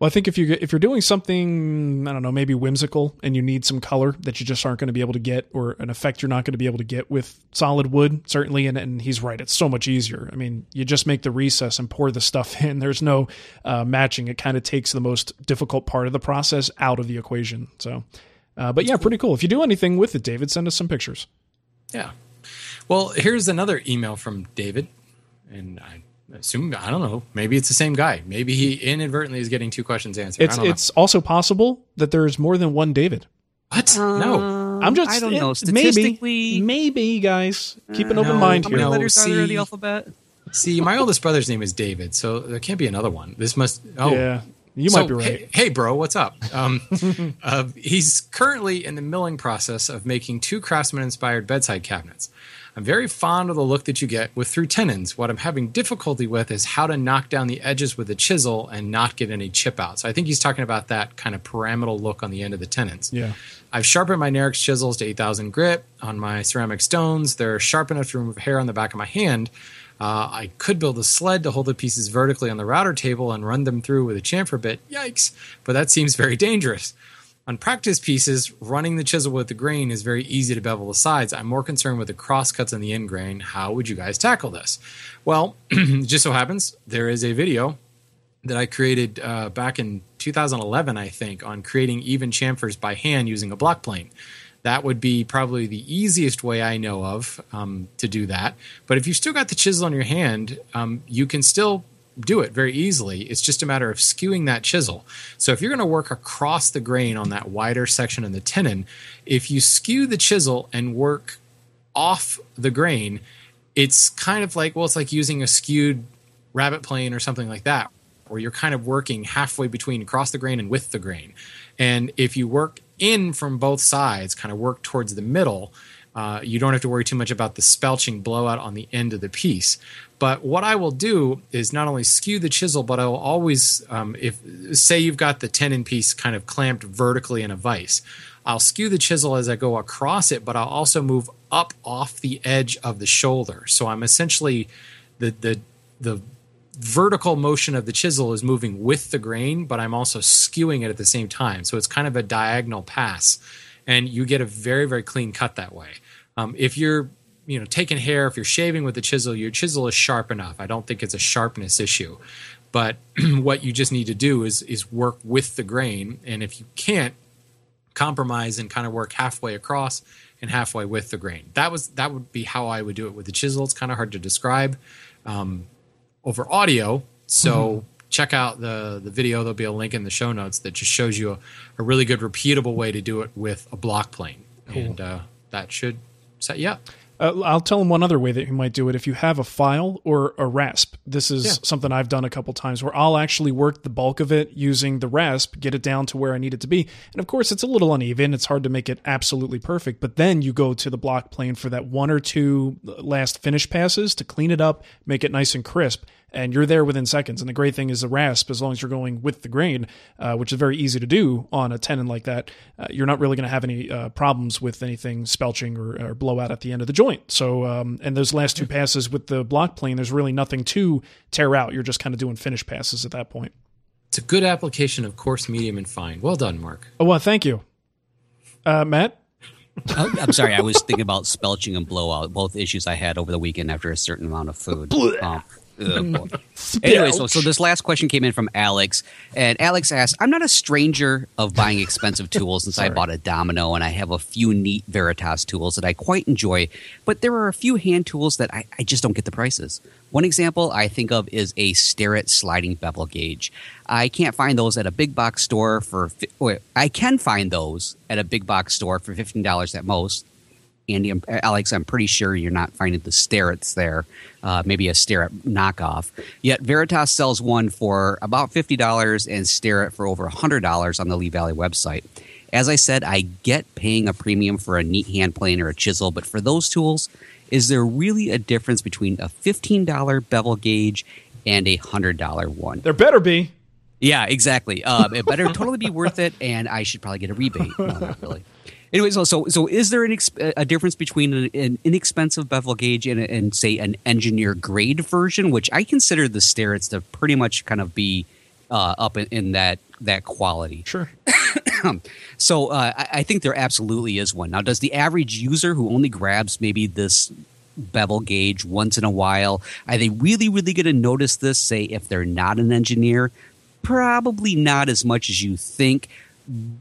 Well, I think if you if you're doing something I don't know maybe whimsical and you need some color that you just aren't going to be able to get or an effect you're not going to be able to get with solid wood certainly and, and he's right it's so much easier. I mean you just make the recess and pour the stuff in. There's no uh, matching. It kind of takes the most difficult part of the process out of the equation. So, uh, but yeah, pretty cool. If you do anything with it, David, send us some pictures. Yeah. Well, here's another email from David, and I assume I don't know. Maybe it's the same guy. Maybe he inadvertently is getting two questions answered. It's I don't know. it's also possible that there's more than one David. what? no. I'm just I don't know. eh, Statistically, maybe, maybe guys keep an open no, mind how here. many No, letters are there in the see- alphabet? See, my oldest brother's name is David, so there can't be another one. This must. Oh, Yeah, you So, might be right. Hey, hey, bro, what's up? Um, uh, he's currently in the milling process of making two Craftsman inspired bedside cabinets. I'm very fond of the look that you get with through tenons. What I'm having difficulty with is how to knock down the edges with a chisel and not get any chip out. So I think he's talking about that kind of pyramidal look on the end of the tenons. Yeah. I've sharpened my Narex chisels to 8000 grit on my ceramic stones. They're sharp enough to remove hair on the back of my hand. Uh, I could build a sled to hold the pieces vertically on the router table and run them through with a chamfer bit. Yikes! But that seems very dangerous. On practice pieces, running the chisel with the grain is very easy to bevel the sides. I'm more concerned with the crosscuts and the end grain. How would you guys tackle this? Well, it just so happens there is a video that I created uh, back in 2011, I think, on creating even chamfers by hand using a block plane. That would be probably the easiest way I know of um, to do that. But if you've still got the chisel in your hand, um, you can still do it very easily. It's just a matter of skewing that chisel. So if you're going to work across the grain on that wider section in the tenon, if you skew the chisel and work off the grain, it's kind of like well, it's like using a skewed rabbet plane or something like that, where you're kind of working halfway between across the grain and with the grain. And if you work in from both sides, kind of work towards the middle, uh, you don't have to worry too much about the spelching blowout on the end of the piece. But what I will do is not only skew the chisel, but I will always, um, if say you've got the tenon piece kind of clamped vertically in a vise, I'll skew the chisel as I go across it, but I'll also move up off the edge of the shoulder. So I'm essentially the the the vertical motion of the chisel is moving with the grain, but I'm also skewing it at the same time. So it's kind of a diagonal pass, and you get a very very clean cut that way. Um, if you're you know taking hair, if you're shaving with the chisel, your chisel is sharp enough. I don't think it's a sharpness issue, but what you just need to do is is work with the grain, and if you can't compromise and kind of work halfway across and halfway with the grain. That was that would be how I would do it with the chisel. It's kind of hard to describe um, over audio. So check out the the video. There'll be a link in the show notes that just shows you a, a really good repeatable way to do it with a block plane, and uh, that should set you up. Uh, I'll tell them one other way that you might do it. If you have a file or a rasp, this is Yeah. something I've done a couple times where I'll actually work the bulk of it using the rasp, get it down to where I need it to be. And of course, it's a little uneven. It's hard to make it absolutely perfect. But then you go to the block plane for that one or two last finish passes to clean it up, make it nice and crisp. And you're there within seconds. And the great thing is the rasp, as long as you're going with the grain, uh, which is very easy to do on a tenon like that, uh, you're not really going to have any uh, problems with anything spelching or, or blowout at the end of the joint. So, um, and those last two passes with the block plane, there's really nothing to tear out. You're just kind of doing finish passes at that point. It's a good application of coarse, medium, and fine. Well done, Marc. Oh, well, thank you. Uh, Matt? Oh, I'm sorry. I was thinking about spelching and blowout, both issues I had over the weekend after a certain amount of food. Um, ugh, boy. Mm. anyway, so, so this last question came in from Alex, and Alex asked, "I'm not a stranger of buying expensive tools since I bought a Domino, and I have a few neat Veritas tools that I quite enjoy, but there are a few hand tools that I, I just don't get the prices. One example I think of is a Starrett sliding bevel gauge. I can't find those at a big box store for. Wait, I can find those at a big box store for fifteen dollars at most." Andy, I'm- Alex, I'm pretty sure you're not finding the Starretts there. Uh, maybe a Starrett knockoff. Yet Veritas sells one for about fifty dollars and Starrett for over hundred dollars on the Lee Valley website. As I said, I get paying a premium for a neat hand plane or a chisel, but for those tools, is there really a difference between a fifteen dollar bevel gauge and a hundred dollar one? There better be. Yeah, exactly. Um, it better totally be worth it, and I should probably get a rebate. No, not really. Anyway, so so so is there an ex- a difference between an, an inexpensive bevel gauge and, and say an engineer grade version, which I consider the Starretts to pretty much kind of be uh, up in, in that that quality. Sure. So uh, I, I think there absolutely is one. Now, does the average user who only grabs maybe this bevel gauge once in a while, are they really, really going to notice this, say, if they're not an engineer? Probably not as much as you think.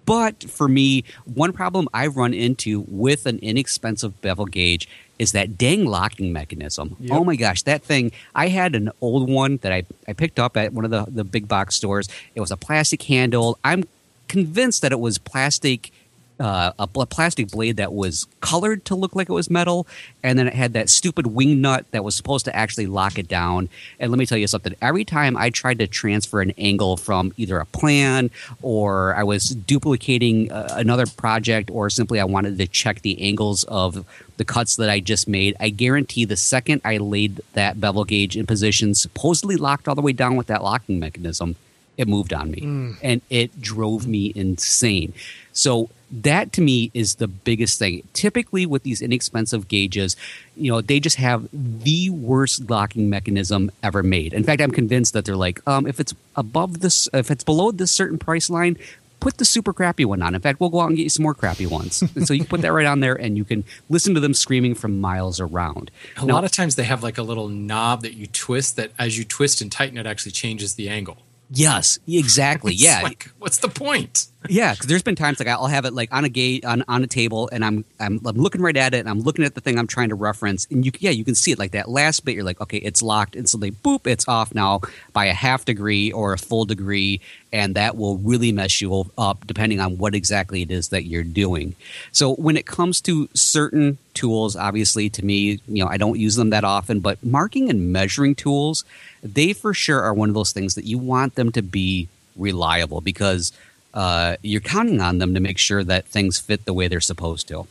But for me, one problem I've run into with an inexpensive bevel gauge is that dang locking mechanism. Oh yep. Oh my gosh, that thing. I had an old one that I, I picked up at one of the, the big box stores. It was a plastic handle. I'm convinced that it was plastic uh, a bl- plastic blade that was colored to look like it was metal, and then it had that stupid wing nut that was supposed to actually lock it down. And let me tell you something: every time I tried to transfer an angle from either a plan or I was duplicating uh, another project, or simply I wanted to check the angles of the cuts that I just made, I guarantee the second I laid that bevel gauge in position, supposedly locked all the way down with that locking mechanism, it moved on me and it drove me insane. So that to me is the biggest thing. Typically with these inexpensive gauges, you know, they just have the worst locking mechanism ever made. In fact, I'm convinced that they're like, um, if it's above this, if it's below this certain price line, put the super crappy one on. In fact, we'll go out and get you some more crappy ones. and so you put that right on there and you can listen to them screaming from miles around. A Now- lot of times they have like a little knob that you twist that as you twist and tighten it actually changes the angle. Yes, exactly. It's Yeah, like, what's the point? Yeah, because there's been times like I'll have it like on a gate on, on a table, and I'm, I'm I'm looking right at it, and I'm looking at the thing I'm trying to reference, and you yeah you can see it like that last bit. You're like, okay, it's locked, they boop, it's off now by a half degree or a full degree, and that will really mess you up depending on what exactly it is that you're doing. So when it comes to certain tools, obviously to me, you know, I don't use them that often, but marking and measuring tools, they for sure are one of those things that you want them to be reliable because uh, you're counting on them to make sure that things fit the way they're supposed to.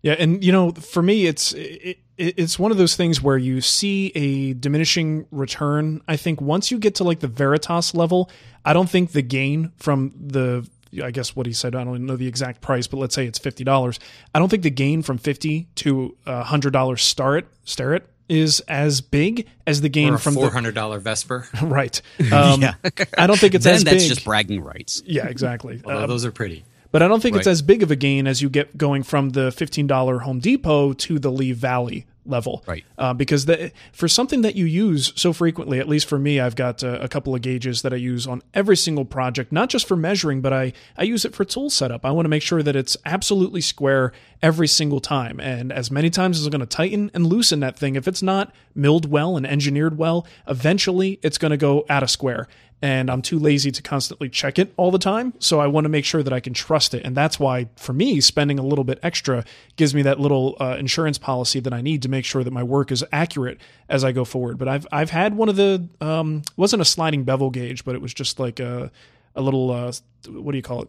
Yeah, and you know, for me, it's it, it, it's one of those things where you see a diminishing return. I think once you get to like the Veritas level, I don't think the gain from the I guess what he said, I don't know the exact price, but let's say it's fifty dollars. I don't think the gain from fifty to a hundred dollars start Starrett is as big as the gain Or a from four hundred dollar Vesper. right. Um, yeah. I don't think it's then as that's big. just bragging rights. yeah, exactly. Although Um, those are pretty. but I don't think it's as big of a gain as you get going from the $15 Home Depot to the Lee Valley level. Right. Uh, because the, for something that you use so frequently, at least for me, I've got uh, a couple of gauges that I use on every single project, not just for measuring, but I, I use it for tool setup. I want to make sure that it's absolutely square every single time. And as many times as I'm going to tighten and loosen that thing, if it's not milled well and engineered well, eventually it's going to go out of square and I'm too lazy to constantly check it all the time. So I want to make sure that I can trust it. And that's why, for me, spending a little bit extra gives me that little uh, insurance policy that I need to make sure that my work is accurate as I go forward. But I've I've had one of the um, wasn't a sliding bevel gauge, but it was just like a a little uh, what do you call it?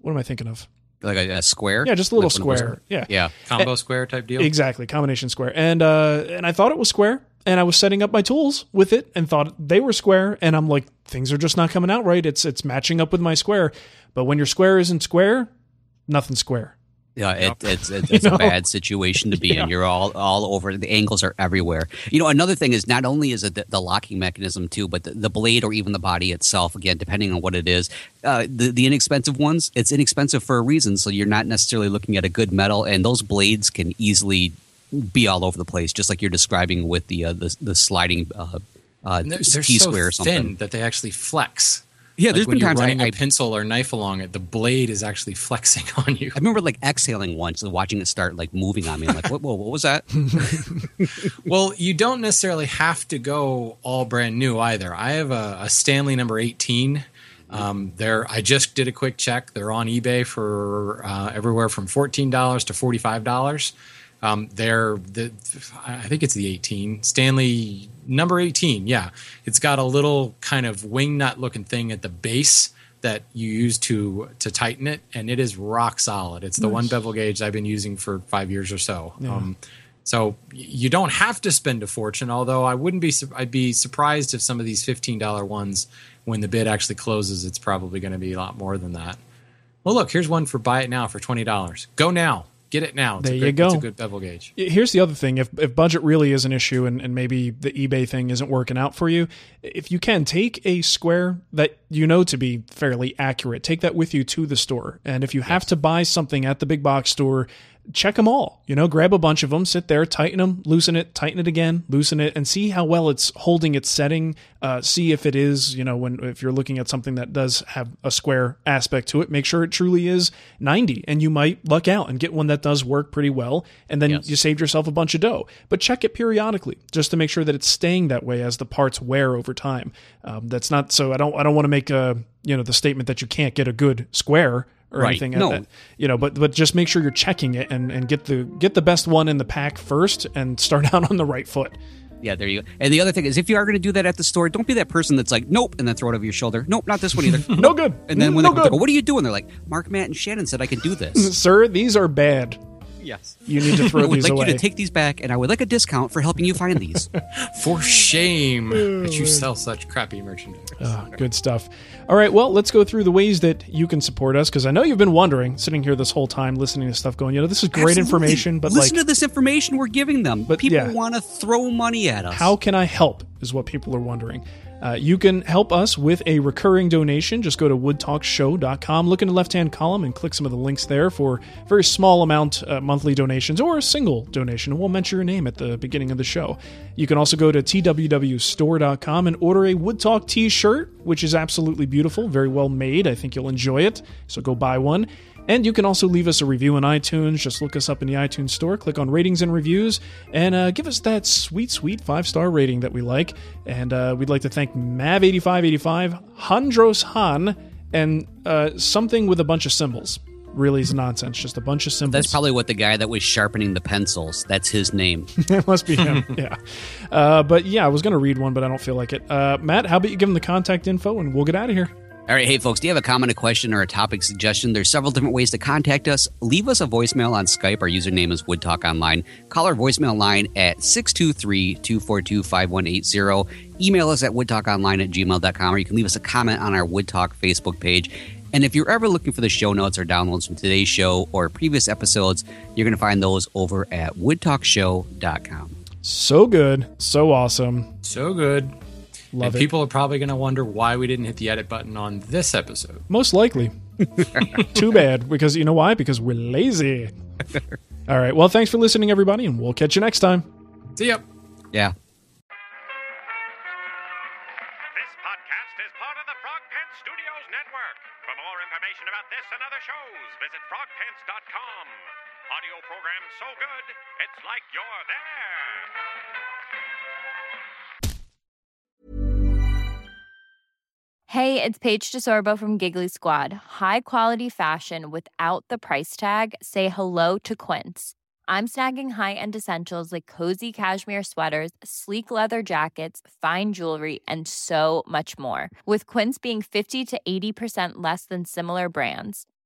What am I thinking of? Like a, a square? Yeah, just a little Like square. Yeah, Yeah. Combo square type deal. Exactly, combination square. And uh and I thought it was square and I was setting up my tools with it and thought they were square and I'm like things are just not coming out right. It's it's matching up with my square. But when your square isn't square, nothing's square. Yeah, it, it's it's, it's know? a bad situation to be in. You're all all over. The angles are everywhere. You know, another thing is not only is it the, the locking mechanism too, but the, the blade or even the body itself. Again, depending on what it is, uh, the the inexpensive ones, it's inexpensive for a reason. So you're not necessarily looking at a good metal, and those blades can easily be all over the place, just like you're describing with the uh, the, the sliding uh, uh, they're, they're T so square or something. thin that they actually flex. Yeah, Like there's been times I, running a I pencil or knife along it, the blade is actually flexing on you. I remember like exhaling once and watching it start like moving on me. I'm like, what, whoa, what was that? Well, you don't necessarily have to go all brand new either. I have a, a Stanley number 18. Um, they're, I just did a quick check. They're on eBay for uh, everywhere from $14 to $45. Um, they're the, I think it's the 18 Stanley number 18. Yeah, it's got a little kind of wing nut looking thing at the base that you use to to tighten it, and it is rock solid. It's the one bevel gauge I've been using for five years or so. Um, so you don't have to spend a fortune. Although I wouldn't be, I'd be surprised if some of these fifteen dollar ones, when the bid actually closes, it's probably going to be a lot more than that. Well, look, here's one for buy it now for twenty dollars. Go now, get it now. It's There a you good, It's a go. good bevel gauge. Here's the other thing: if if budget really is an issue, and, and maybe the eBay thing isn't working out for you, if you can take a square that you know to be fairly accurate, take that with you to the store. And if you have to buy something at the big box store check them all. You know, grab a bunch of them, sit there, tighten them, loosen it, tighten it again, loosen it, and see how well it's holding its setting. Uh, see if it is, you know, when if you're looking at something that does have a square aspect to it, make sure it truly is 90, and you might luck out and get one that does work pretty well, and then Yes. you saved yourself a bunch of dough. But check it periodically just to make sure that it's staying that way as the parts wear over time. Um, that's not so. I don't. I don't want to make a you know the statement that you can't get a good square or Right. anything. No. that you know but but just make sure you're checking it and and get the get the best one in the pack first and start out on the right foot Yeah, there you go. And the other thing is, if you are going to do that at the store, don't be that person that's like, nope, and then throw it over your shoulder. Nope, not this one either. no good And then when no they, they go, what are you doing? They're like, Marc, Matt, and Shannon said I can do this. sir these are bad yes. you need to throw these away. I would like away you to take these back, and I would like a discount for helping you find these. For shame that you sell such crappy merchandise. Ah, good stuff all right well let's go through the ways that you can support us because i know you've been wondering sitting here this whole time listening to stuff going you know this is great Absolutely. information but listen like to this information we're giving them. But, people yeah. want to throw money at us. How can I help? Is what people are wondering. Uh, you can help us with a recurring donation. Just go to woodtalkshow.com, look in the left hand column, and click some of the links there for very small amount uh, monthly donations or a single donation. And we'll mention your name at the beginning of the show. You can also go to twwstore.com and order a Wood Talk t shirt, which is absolutely beautiful, very well made. I think you'll enjoy it. So go buy one. And you can also leave us a review on iTunes. Just look us up in the iTunes store, click on ratings and reviews, and uh, give us that sweet, sweet five star rating that we like. And uh, we'd like to thank Mav8585, Handros Han, and uh, something with a bunch of symbols. Really is nonsense, just a bunch of symbols. That's probably what the guy that was sharpening the pencils. That's his name. it must be him. yeah. Uh, but yeah, I was going to read one, but I don't feel like it. Uh, Matt, how about you give him the contact info and we'll get out of here? All right, hey folks, do you have a comment, a question, or a topic suggestion? There's several different ways to contact us. Leave us a voicemail on Skype. Our username is Wood Talk Online. Call our voicemail line at 623-242-5180. Email us at woodtalkonline at gmail.com, or you can leave us a comment on our Wood Talk Facebook page. And if you're ever looking for the show notes or downloads from today's show or previous episodes, you're going to find those over at woodtalkshow.com. So good. So awesome. So good. Love and it. people are probably going to wonder why we didn't hit the edit button on this episode. Most likely. Too bad, because you know why? Because we're lazy. All right. Well, thanks for listening, everybody, and we'll catch you next time. See ya. Yeah. Hey, it's Paige DeSorbo from Giggly Squad. High quality fashion without the price tag. Say hello to Quince. I'm snagging high-end essentials like cozy cashmere sweaters, sleek leather jackets, fine jewelry, and so much more. With Quince being 50 to 80% less than similar brands.